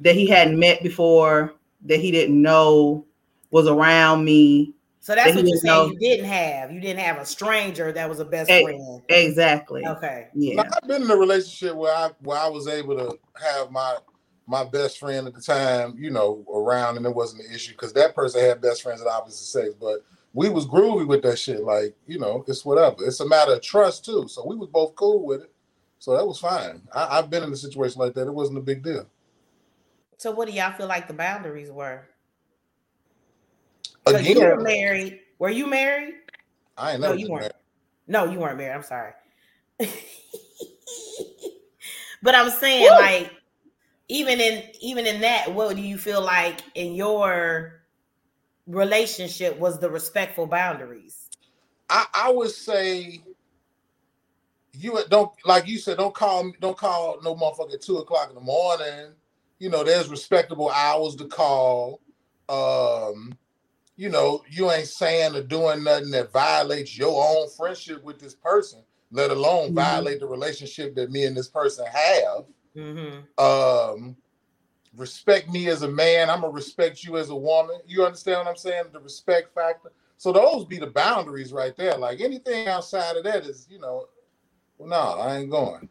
A: that he hadn't met before, that he didn't know was around me.
B: So that's
A: that
B: what you're saying
A: know.
B: you didn't have. You didn't have a stranger that was a best friend.
A: Exactly.
B: Okay.
A: Yeah.
C: Now, I've been in a relationship where I where I was able to have my my best friend at the time, you know, around, and it wasn't an issue because that person had best friends of the opposite sex. But we was groovy with that shit. Like, you know, it's whatever. It's a matter of trust too. So we was both cool with it. So that was fine. I, I've been in a situation like that. It wasn't a big deal.
B: So what do y'all feel like the boundaries were? 'Cause you were married. Were you married?
C: I ain't
B: No, you weren't.
C: married.
B: No, you weren't married. I'm sorry. but I'm saying,
A: Woo!
B: like, even in even in that, what do you feel like in your relationship was the respectful boundaries?
C: I, I would say you don't like you said don't call don't call no motherfucker at two o'clock in the morning. You know, there's respectable hours to call. Um, you know, you ain't saying or doing nothing that violates your own friendship with this person, let alone
A: Mhm.
C: violate the relationship that me and this person have.
B: Mm-hmm.
C: Um, respect me as a man. I'm gonna respect you as a woman. You understand what I'm saying? The respect factor. So those be the boundaries right there. Like anything outside of that is, you know, well, no, I ain't going.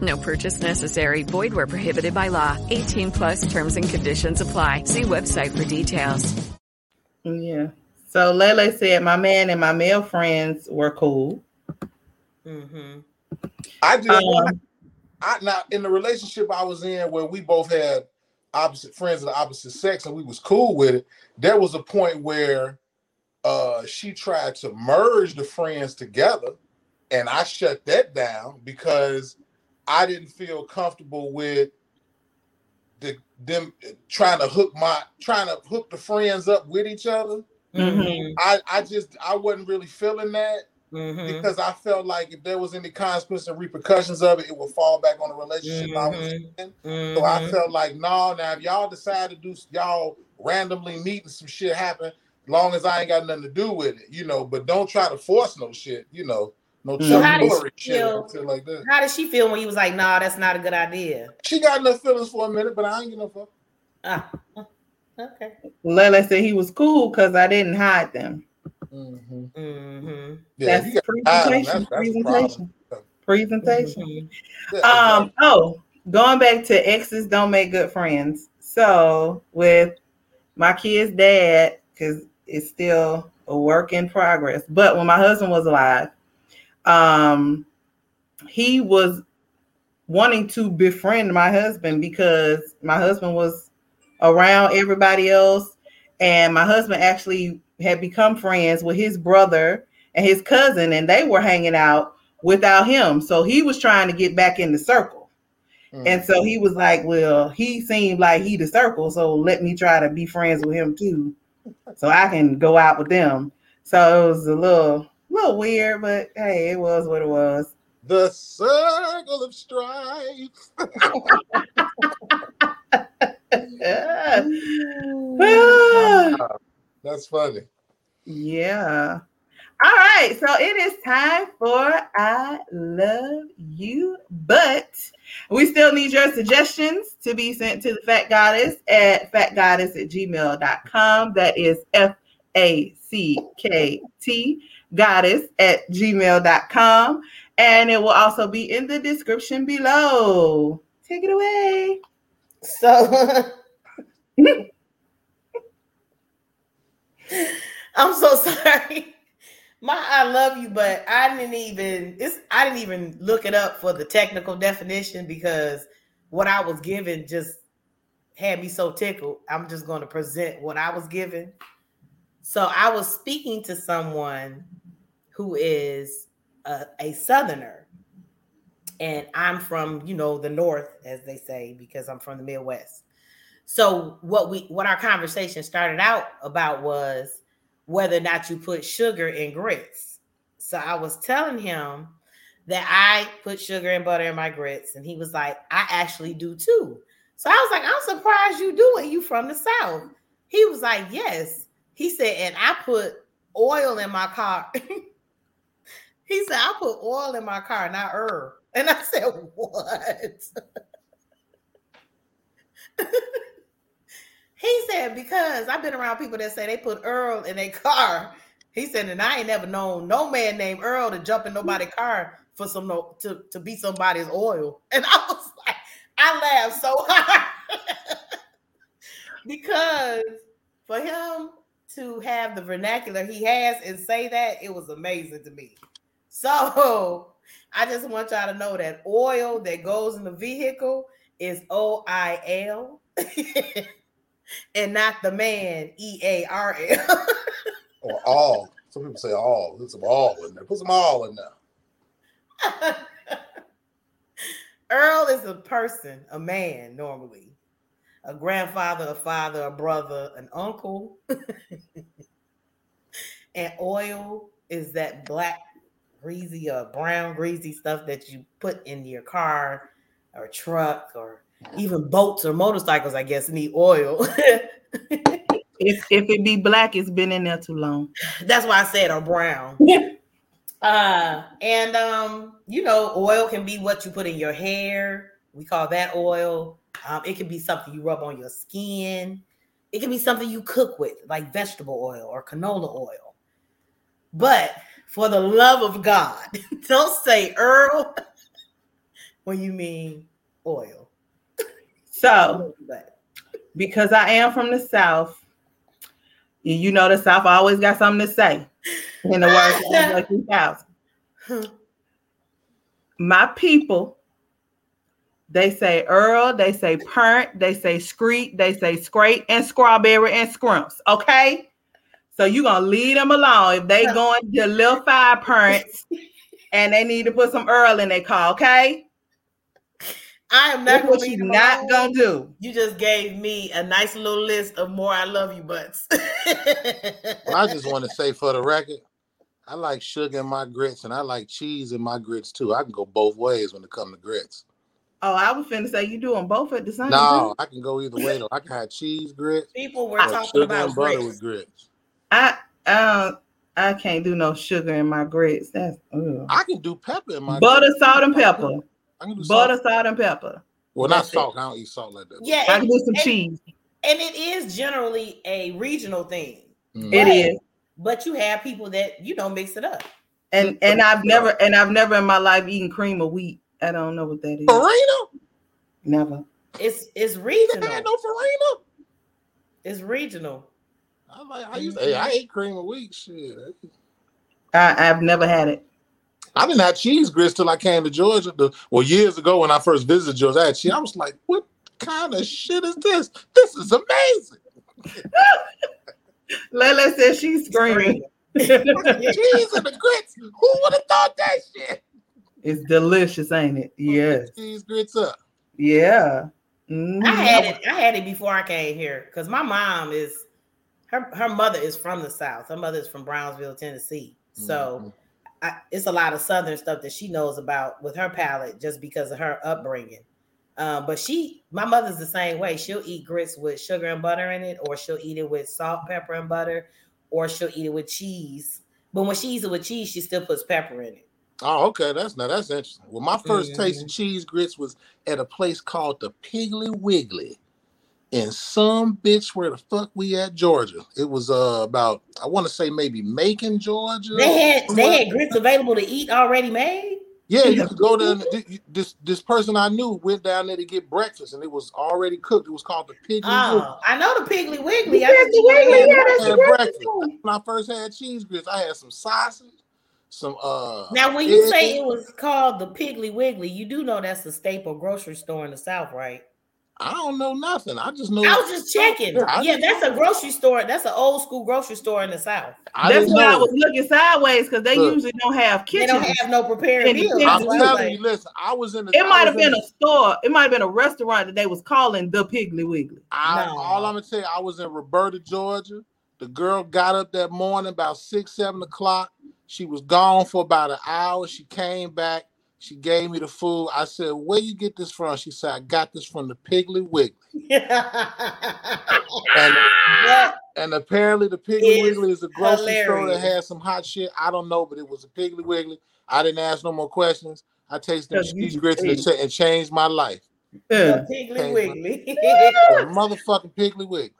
F: No purchase necessary. Void where prohibited by law. 18 plus terms and conditions apply. See website for details.
A: Yeah. So Lele said my man and my male friends were cool.
B: Mm-hmm.
C: I just
A: Um,
C: I now in the relationship I was in where we both had opposite friends of the opposite sex and we was cool with it. There was a point where uh she tried to merge the friends together and I shut that down because I didn't feel comfortable with the them trying to hook my trying to hook the friends up with each other.
B: Mm-hmm.
C: I I just I wasn't really feeling that
B: Mm-hmm.
C: because I felt like if there was any consequences and repercussions of it, it would fall back on the relationship I was
B: Mm-hmm.
C: in. So I felt like, no, now if y'all decide to do y'all randomly meet and some shit happen, long as I ain't got nothing to do with it, you know. But don't try to force no shit, you know. No
B: So how did she feel?
C: like that.
B: How did she feel when he was like, "Nah, that's not a good idea"?
C: She got enough feelings for a minute, but I ain't get no fuck.
B: Ah, okay.
A: Lele said he was cool because I didn't hide them.
C: Mm-hmm.
B: Mm-hmm.
C: Yeah,
A: That's
C: you got to hide 'em.
A: presentation.
C: That's, that's the
A: presentation.
C: problem.
A: Presentation.
C: Yeah,
A: Um. Oh, going back to exes don't make good friends. So with my kid's dad, because it's still a work in progress. But when my husband was alive, um, he was wanting to befriend my husband because my husband was around everybody else, and my husband actually had become friends with his brother and his cousin, and they were hanging out without him. So he was trying to get back in the circle. And so he was like, Well, he seemed like he the circle, so let me try to be friends with him too. So I can go out with them. So it was a little little weird, but hey, it was what it was.
C: The circle of strife. That's funny.
A: Yeah. All right. So it is time for I Love You, but we still need your suggestions to be sent to the Fat Goddess at fatgoddess at gmail.com. That is F A C K T goddess at gmail.com. And it will also be in the description below. Take it away.
B: So I'm so sorry. My I love you, but I didn't even it's I didn't even look it up for the technical definition because what I was given just had me so tickled. I'm just going to present what I was given. So I was speaking to someone who is a, a southerner and I'm from, you know, the north as they say because I'm from the Midwest. So what we what our conversation started out about was whether or not you put sugar in grits. So I was telling him that I put sugar and butter in my grits, and he was like, I actually do too. So I was like, I'm surprised you do it. You from the South. He was like, Yes. He said, and I put oil in my car. he said, I put oil in my car, not herb. And I said, What? He said, because I've been around people that say they put Earl in their car. He said, and I ain't never known no man named Earl to jump in nobody's car for some no, to, to be somebody's oil. And I was like, I laughed so hard. because for him to have the vernacular he has and say that, it was amazing to me. So I just want y'all to know that oil that goes in the vehicle is O I L. and not the man E A R L.
C: Or all. Some people say all. Put some all in there. Put some all in there.
B: Earl is a person, a man normally, a grandfather, a father, a brother, an uncle. and oil is that black, greasy or brown, greasy stuff that you put in your car or truck or even boats or motorcycles, I guess, need oil.
A: If if it be black, it's been in there too long.
B: That's why I said or brown. uh, and um, you know, oil can be what you put in your hair. We call that oil. Um, it can be something you rub on your skin. It can be something you cook with, like vegetable oil or canola oil. But for the love of God, don't say Earl when you mean oil.
A: So, because I am from the South, you know the South always got something to say. In the words of Andre 3000. My people, they say Earl, they say Pernt, they say Screet, they say Scrape, and Strawberry and Scrumps. Okay? So you gonna leave them alone if they going to Little Five Points and they need to put some Earl in their car, okay?
B: I am not
A: what you not
B: alone.
A: gonna do.
B: You just gave me a nice little list of more I love you butts.
C: Well, I just want to say for the record, I like sugar in my grits and I like cheese in my grits too. I can go both ways when it comes to grits.
A: Oh, I was finna say you doing both at the same time.
C: No,
A: time.
C: I can go either way though. I can have cheese grits
B: People were talking
C: sugar
B: about
C: and butter
B: grits.
C: with grits.
A: I um I can't do no sugar in my grits. That's ugh.
C: I can do pepper in my
A: butter, salt, and pepper.
C: I can do
A: Butter,
C: salt.
A: salt, and pepper.
C: Well, not
B: That's it.
C: salt. I don't eat salt like that.
B: Yeah,
A: I can do some
B: and-
A: cheese.
B: and it is generally a regional thing.
C: Mm.
A: It
B: But-
A: is.
B: But you have people that you don't mix it up.
A: And and I've never and I've never in my life eaten cream of wheat. I don't know what that is.
C: Farina?
A: Never.
B: It's it's
C: You
B: regional.
C: had no farina?
B: It's regional.
C: I like. I used. To, hey, I ate cream of wheat. Shit.
A: I, I've never had it.
C: I didn't have cheese grits till I came to Georgia. The, well, years ago when I first visited Georgia, I had cheese. I was like, "What kind of shit is this? This is amazing."
A: Lele says she's screaming.
C: cheese and the grits. Who would have thought that shit?
A: It's delicious, ain't it? Yes.
C: Cheese grits up.
A: Yeah. Mhm.
B: I had it. I had it before I came here because my mom is her her mother is from the south. Her mother is from Brownsville, Tennessee. So I, it's a lot of southern stuff that she knows about with her palate just because of her upbringing. Um, but she, my mother's the same way. She'll eat grits with sugar and butter in it, or she'll eat it with salt, pepper, and butter, or she'll eat it with cheese. But when she eats it with cheese, she still puts pepper in it.
C: Oh, okay. That's now that's interesting. Well, my 1st taste
B: Mm-hmm.
C: of cheese grits was at a place called the Piggly Wiggly in some bitch where the fuck we at Georgia. It was uh about I want to say maybe Macon, Georgia.
B: They had they had grits available to eat already made.
C: Yeah, you could go there. And, th- this this person I knew went down there to get breakfast, and it was already cooked. It was called the Piggly Wiggly.
B: Oh, I know the Piggly Wiggly. I
A: Piggly
B: just-
A: Wiggly, yeah, that's
C: had
A: the breakfast
C: breakfast. When I first had cheese grits, I had some sausage, some uh.
B: Now, when you say it was called the Piggly Wiggly, you do know that's a staple grocery store in the South, right?
C: I don't know nothing. I just know.
B: I was just checking.
C: I
B: Yeah, that's
C: know.
B: a grocery store. That's an old school grocery store in the South.
C: I
A: That's
C: didn't
A: why I was looking sideways because they
C: Look.
A: usually don't have
B: kitchen.
A: They
B: don't have no prepared meals.
C: I'm
B: That's why I was
C: telling
B: like,
C: you, listen. I was in the.
A: It might have
C: was in
A: been a store. It might have been a restaurant that they was calling the Piggly Wiggly.
C: I,
B: No.
C: All I'm gonna tell you, I was in Roberta, Georgia. The girl got up that morning about six, seven o'clock. She was gone for about an hour. She came back. She gave me the food. I said, "Where you get this from?" She said, "I got this from the Piggly Wiggly." And, and apparently, the Piggly
B: is
C: Wiggly is a grocery store that has some hot shit. I don't know, but it was a Piggly Wiggly. I didn't ask no more questions. I tasted them cheese grits and it,
A: ate.
C: cha- it changed my life.
A: Yeah.
B: the Piggly Wiggly.
C: A motherfucking Piggly Wiggly.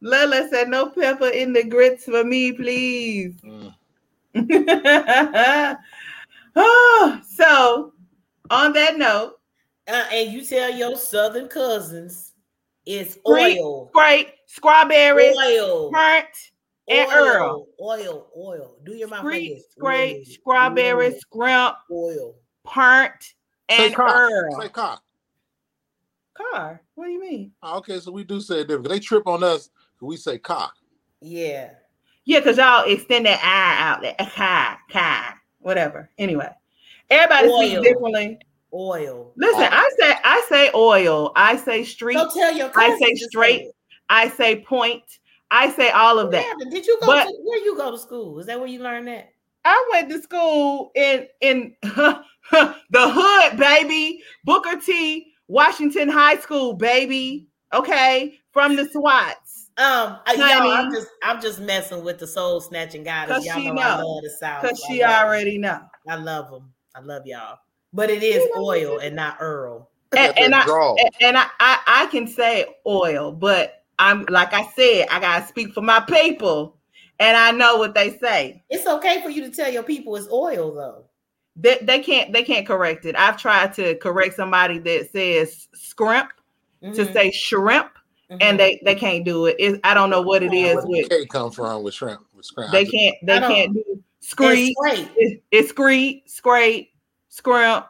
A: Lele said, "No pepper in the grits for me, please."
C: Mm.
A: oh, so on that note,
B: Uh, and you tell your southern cousins it's
A: Great.
B: oil,
A: great strawberry,
B: oil,
A: burnt, and Earl.
B: oil, oil, oil. Do your mouth like
A: Scrape,
B: this.
A: scrape,
B: Oil,
A: strawberry,
B: oil,
A: scrimp,
B: oil.
A: burnt,
C: Say
A: and
C: cock.
A: Earl.
C: Say cock.
A: Car. What do you mean?
C: Oh, okay, so we do say it different. They trip on us. We say cock.
B: Yeah.
A: Yeah, because y'all extend that I out That Car, car, whatever. Anyway, everybody
B: Oil.
A: speaks differently.
B: Oil.
A: Listen, I say I say oil. I say street.
B: So tell your
A: I say straight.
B: it.
A: I say point. I say all of that.
B: Did you go
A: But-
B: to where you go to school? Is that where you learned that?
A: I went to school in in the hood, baby. Booker T. Washington High School, baby. Okay, from the SWATs.
B: Um, I, y'all, I'm just I'm just messing with the soul snatching goddess.
A: 'Cause
B: Y'all
A: she
B: know, I love the South.
A: Because
B: I
A: she
B: love 'em.
A: already know.
B: I love them. I love y'all. But it is oil and not Earl.
A: And, and I and- and I, I I can say oil, but I'm like I said, I gotta speak for my people, and I know what they say.
B: It's okay for you to tell your people it's oil though.
A: They, they can't they can't correct it. I've tried to correct somebody that says scrimp to
B: Mhm,
A: say shrimp,
B: mhm.
A: and they they can't do it. It's, I don't know what it is
C: Where
A: with
C: the K come from with shrimp? With shrimp.
A: they can't they can't do
B: And
A: screed.
B: straight.
A: It's, it's screed, scrape, scrimp,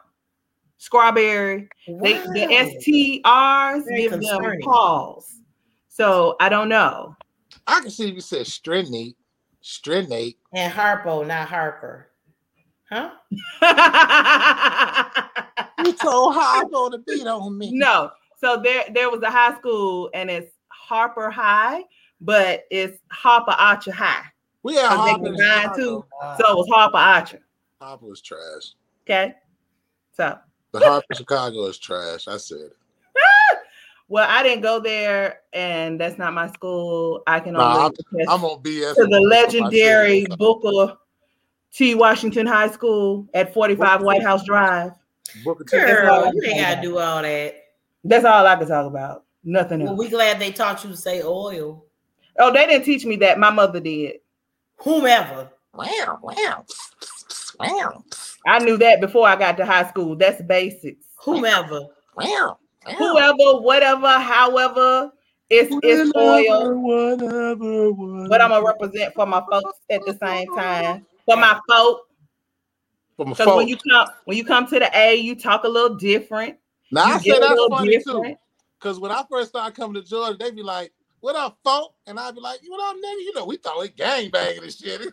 A: strawberry. They the
B: Wow.
A: STRs
B: Very
A: give them
B: concerning.
A: pause. So I don't know.
C: I can see if you said strinate, strinate.
B: And Harpo, not Harper. Huh?
D: You told Harpo to beat on me.
A: no. So there there was a high school and it's Harper High, but it's Harper Archer High.
C: We had
A: 'Cause they
C: Harper. in
A: combined
C: Chicago.
A: too. So it was Harper Archer.
C: Harper was trash.
A: Okay. So
C: The Harper Chicago is trash. I said it.
A: Well, I didn't go there, and that's not my school. I can
C: Nah,
A: only
C: I'm,
A: attest
C: I'm on BS.
A: to the legendary
C: shit.
A: Booker T. Washington High School at 45 White House Drive.
C: Booker T.
B: Girl, you ain't gotta do all that.
A: That's all I can talk about. Nothing
B: Well,
A: else.
B: we glad they taught you to say oil.
A: Oh, they didn't teach me that. My mother did.
B: Whomever.
D: Wow, wow, wow,
A: I knew that before I got to high school. That's basics.
B: Whomever.
D: wow.
A: Whoever, whatever, however, it's it's oil.
C: Whatever, whatever.
A: But I'm gonna represent for my folks at the same time. For my folk,
C: For my
A: because when
C: folks.
A: you come when you come to the A, you talk a little different.
C: Now
A: you
C: I say that's funny too. Cause when I first started coming to Georgia, they'd be like, "What up, folk?" And I'd be like, "What up, nigga?" You know, we thought we gang banging and shit.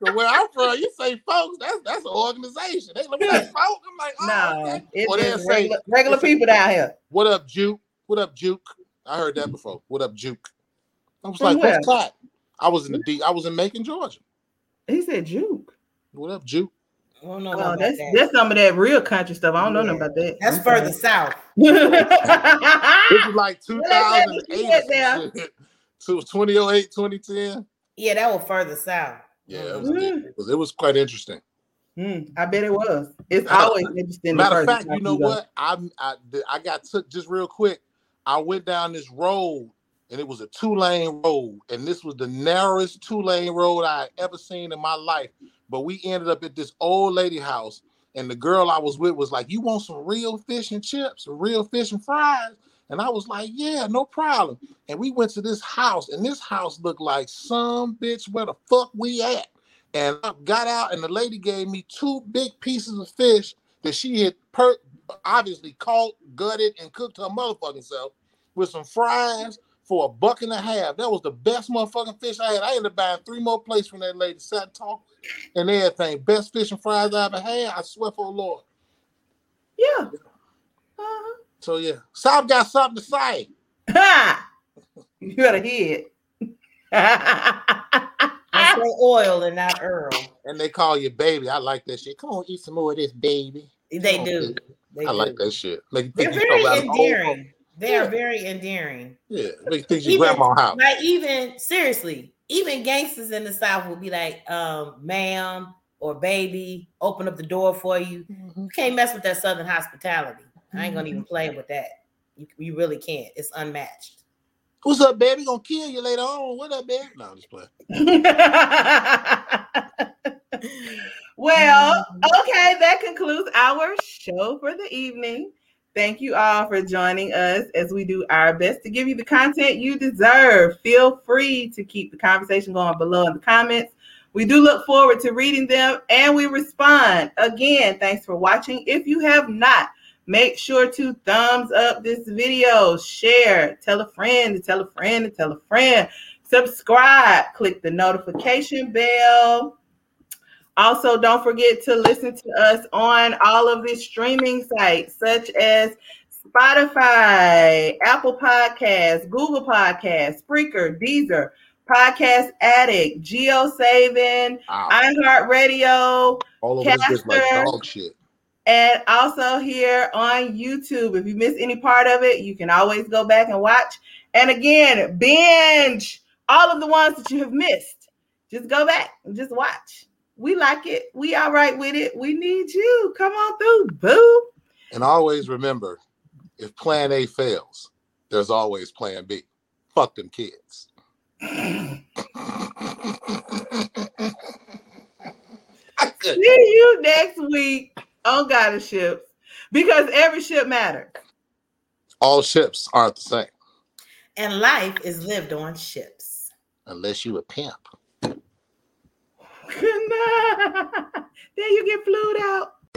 C: but where I'm from, you say folks, that's that's an organization. They like, "What up, folk?" I'm like, "Oh,
A: No,
C: okay."
A: it's
C: Or
A: just
C: say,
A: regular, regular people down here.
C: What up, Juke? What up, Juke? I heard that before. What up, Juke? I was
A: From
C: like, "What's
A: where?
C: that?" I was in the D. I was in Macon, Georgia.
A: He said juke.
C: What up, Juke?
B: I don't know
A: Oh,
B: about
A: that's
B: that.
A: that's some of that real country stuff. I don't know nothing about that.
B: That's
A: I'm
B: further south.
C: This is like
A: Well, that's what
C: 2008
A: you
C: or
A: get
C: some
A: there.
C: shit. So 2008, 2010.
B: Yeah, that was further south.
C: Yeah, it was, it was, it was quite interesting.
A: Mm, I bet it was. It's
C: Matter-
A: always interesting.
C: Matter of fact, you know what? I, I I got took just real quick. I went down this road and it was a two lane road, and this was the narrowest two lane road I ever seen in my life. But we ended up at this old lady house, and the girl I was with was like, "You want some real fish and chips, real fish and fries?" And I was like, "Yeah, no problem." And we went to this house, and this house looked like some bitch. Where the fuck we at? And I got out, and the lady gave me two big pieces of fish that she had per- obviously caught, gutted, and cooked her motherfucking self with some fries for a buck and a half. That was the best motherfucking fish I had. I ended up buying three more plates from that lady, sat and talked and everything. Best fish and fries I ever had. I swear for the Lord.
A: Yeah. Uh-huh.
C: So yeah, South got something to say.
A: Ha! You better hear it.
B: I say oil and not Earl.
C: And they call you baby. I like that shit. Come on, eat some more of this, baby.
B: They
C: Come on,
B: do.
C: baby.
B: They
C: I
B: do.
C: like that shit. Make
B: They're
C: think
B: very
C: come out of the old
B: endearing. They
C: Yeah.
B: are very endearing.
C: Yeah, make you think your grandma house.
B: Like even seriously, even gangsters in the South will be like, um, ma'am or baby, open up the door for you.
C: Mm-hmm.
B: You can't mess with that Southern hospitality. I ain't gonna even play with that. You, you really can't. It's unmatched.
C: What's up, baby? Gonna kill you later on. What up, baby? No, I'm just playing.
A: well, okay, that concludes our show for the evening. Thank you all for joining us as we do our best to give you the content you deserve. Feel free to keep the conversation going below in the comments. We do look forward to reading them and we respond. Again, thanks for watching. If you have not, make sure to thumbs up this video, share, tell a friend tell a friend tell a friend, subscribe, click the notification bell. Also, don't forget to listen to us on all of the streaming sites such as Spotify, Apple Podcasts, Google Podcasts, Spreaker, Deezer, Podcast Addict, JioSaavn, iHeartRadio,
C: All over this like dog shit.
A: and also here on YouTube. If you miss any part of it, you can always go back and watch. And again, binge all of the ones that you have missed. Just go back and just watch. We like it. We all right with it. We need you. Come on through, boo.
C: And always remember, if plan A fails, there's always plan B. Fuck them kids.
A: See you next week on Goddess Ships because every ship matters.
C: All ships aren't the same
B: And life is lived on ships.
C: unless you a pimp.
A: Then you get flued out.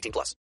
G: 18 plus.